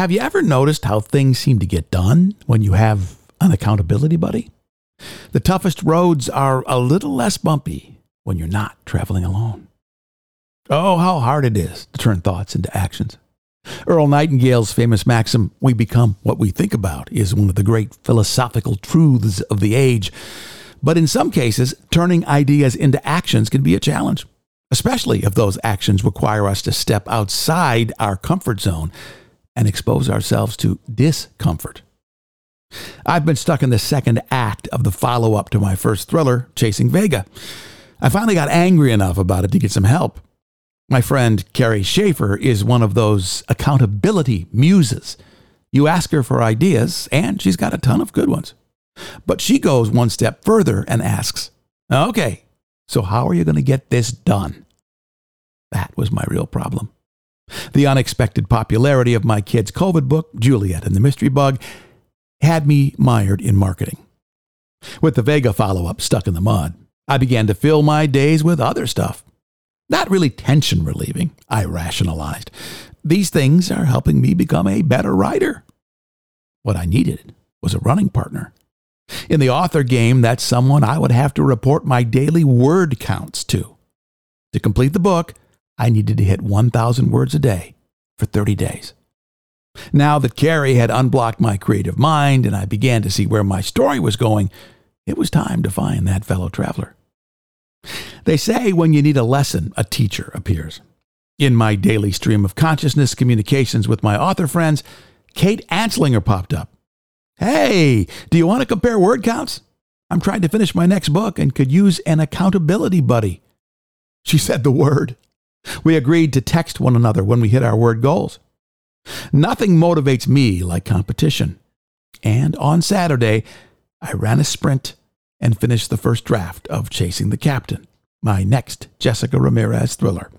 Have you ever noticed how things seem to get done when you have an accountability buddy? The toughest roads are a little less bumpy when you're not traveling alone. Oh, how hard it is to turn thoughts into actions. Earl Nightingale's famous maxim, we become what we think about, is one of the great philosophical truths of the age. But in some cases, turning ideas into actions can be a challenge, especially if those actions require us to step outside our comfort zone and expose ourselves to discomfort. I've been stuck in the second act of the follow up to my first thriller, Chasing Vega. I finally got angry enough about it to get some help. My friend Carrie Schaefer is one of those accountability muses. You ask her for ideas, and she's got a ton of good ones. But she goes one step further and asks, Okay, so how are you going to get this done? That was my real problem. The unexpected popularity of my kid's COVID book, Juliet and the Mystery Bug, had me mired in marketing. With the Vega follow up stuck in the mud, I began to fill my days with other stuff not really tension relieving, I rationalized. These things are helping me become a better writer. What I needed was a running partner. In the author game, that's someone I would have to report my daily word counts to. To complete the book, I needed to hit 1,000 words a day for 30 days. Now that Carrie had unblocked my creative mind and I began to see where my story was going, it was time to find that fellow traveler. They say when you need a lesson, a teacher appears. In my daily stream of consciousness communications with my author friends, Kate Anslinger popped up. Hey, do you want to compare word counts? I'm trying to finish my next book and could use an accountability buddy. She said the word. We agreed to text one another when we hit our word goals. Nothing motivates me like competition. And on Saturday, I ran a sprint and finished the first draft of Chasing the Captain my next Jessica Ramirez thriller.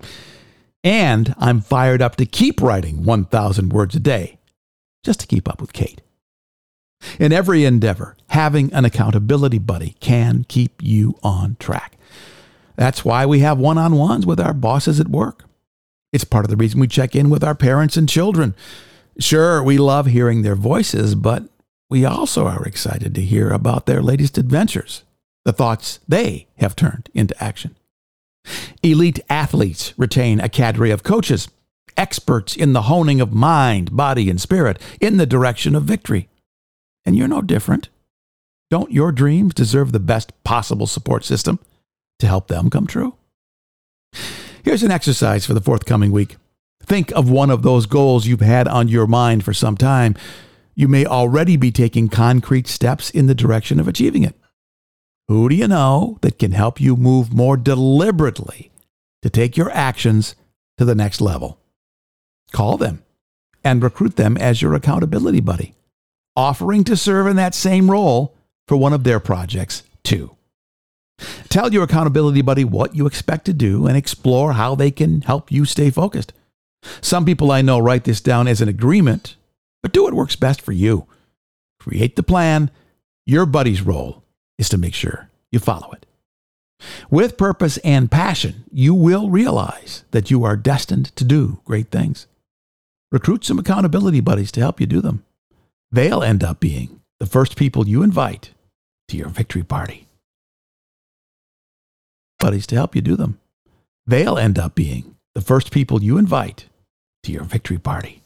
And I'm fired up to keep writing 1,000 words a day just to keep up with Kate. In every endeavor, having an accountability buddy can keep you on track. That's why we have one on ones with our bosses at work. It's part of the reason we check in with our parents and children. Sure, we love hearing their voices, but we also are excited to hear about their latest adventures the thoughts they have turned into action. Elite athletes retain a cadre of coaches, experts in the honing of mind, body, and spirit in the direction of victory. And you're no different. Don't your dreams deserve the best possible support system to help them come true? Here's an exercise for the forthcoming week. Think of one of those goals you've had on your mind for some time. You may already be taking concrete steps in the direction of achieving it. Who do you know that can help you move more deliberately to take your actions to the next level? Call them and recruit them as your accountability buddy, offering to serve in that same role for one of their projects too. Tell your accountability buddy what you expect to do and explore how they can help you stay focused. Some people I know write this down as an agreement, but do what works best for you. Create the plan. Your buddy's role is to make sure you follow it. With purpose and passion, you will realize that you are destined to do great things. Recruit some accountability buddies to help you do them. They'll end up being the first people you invite to your victory party. Buddies to help you do them. They'll end up being the first people you invite to your victory party.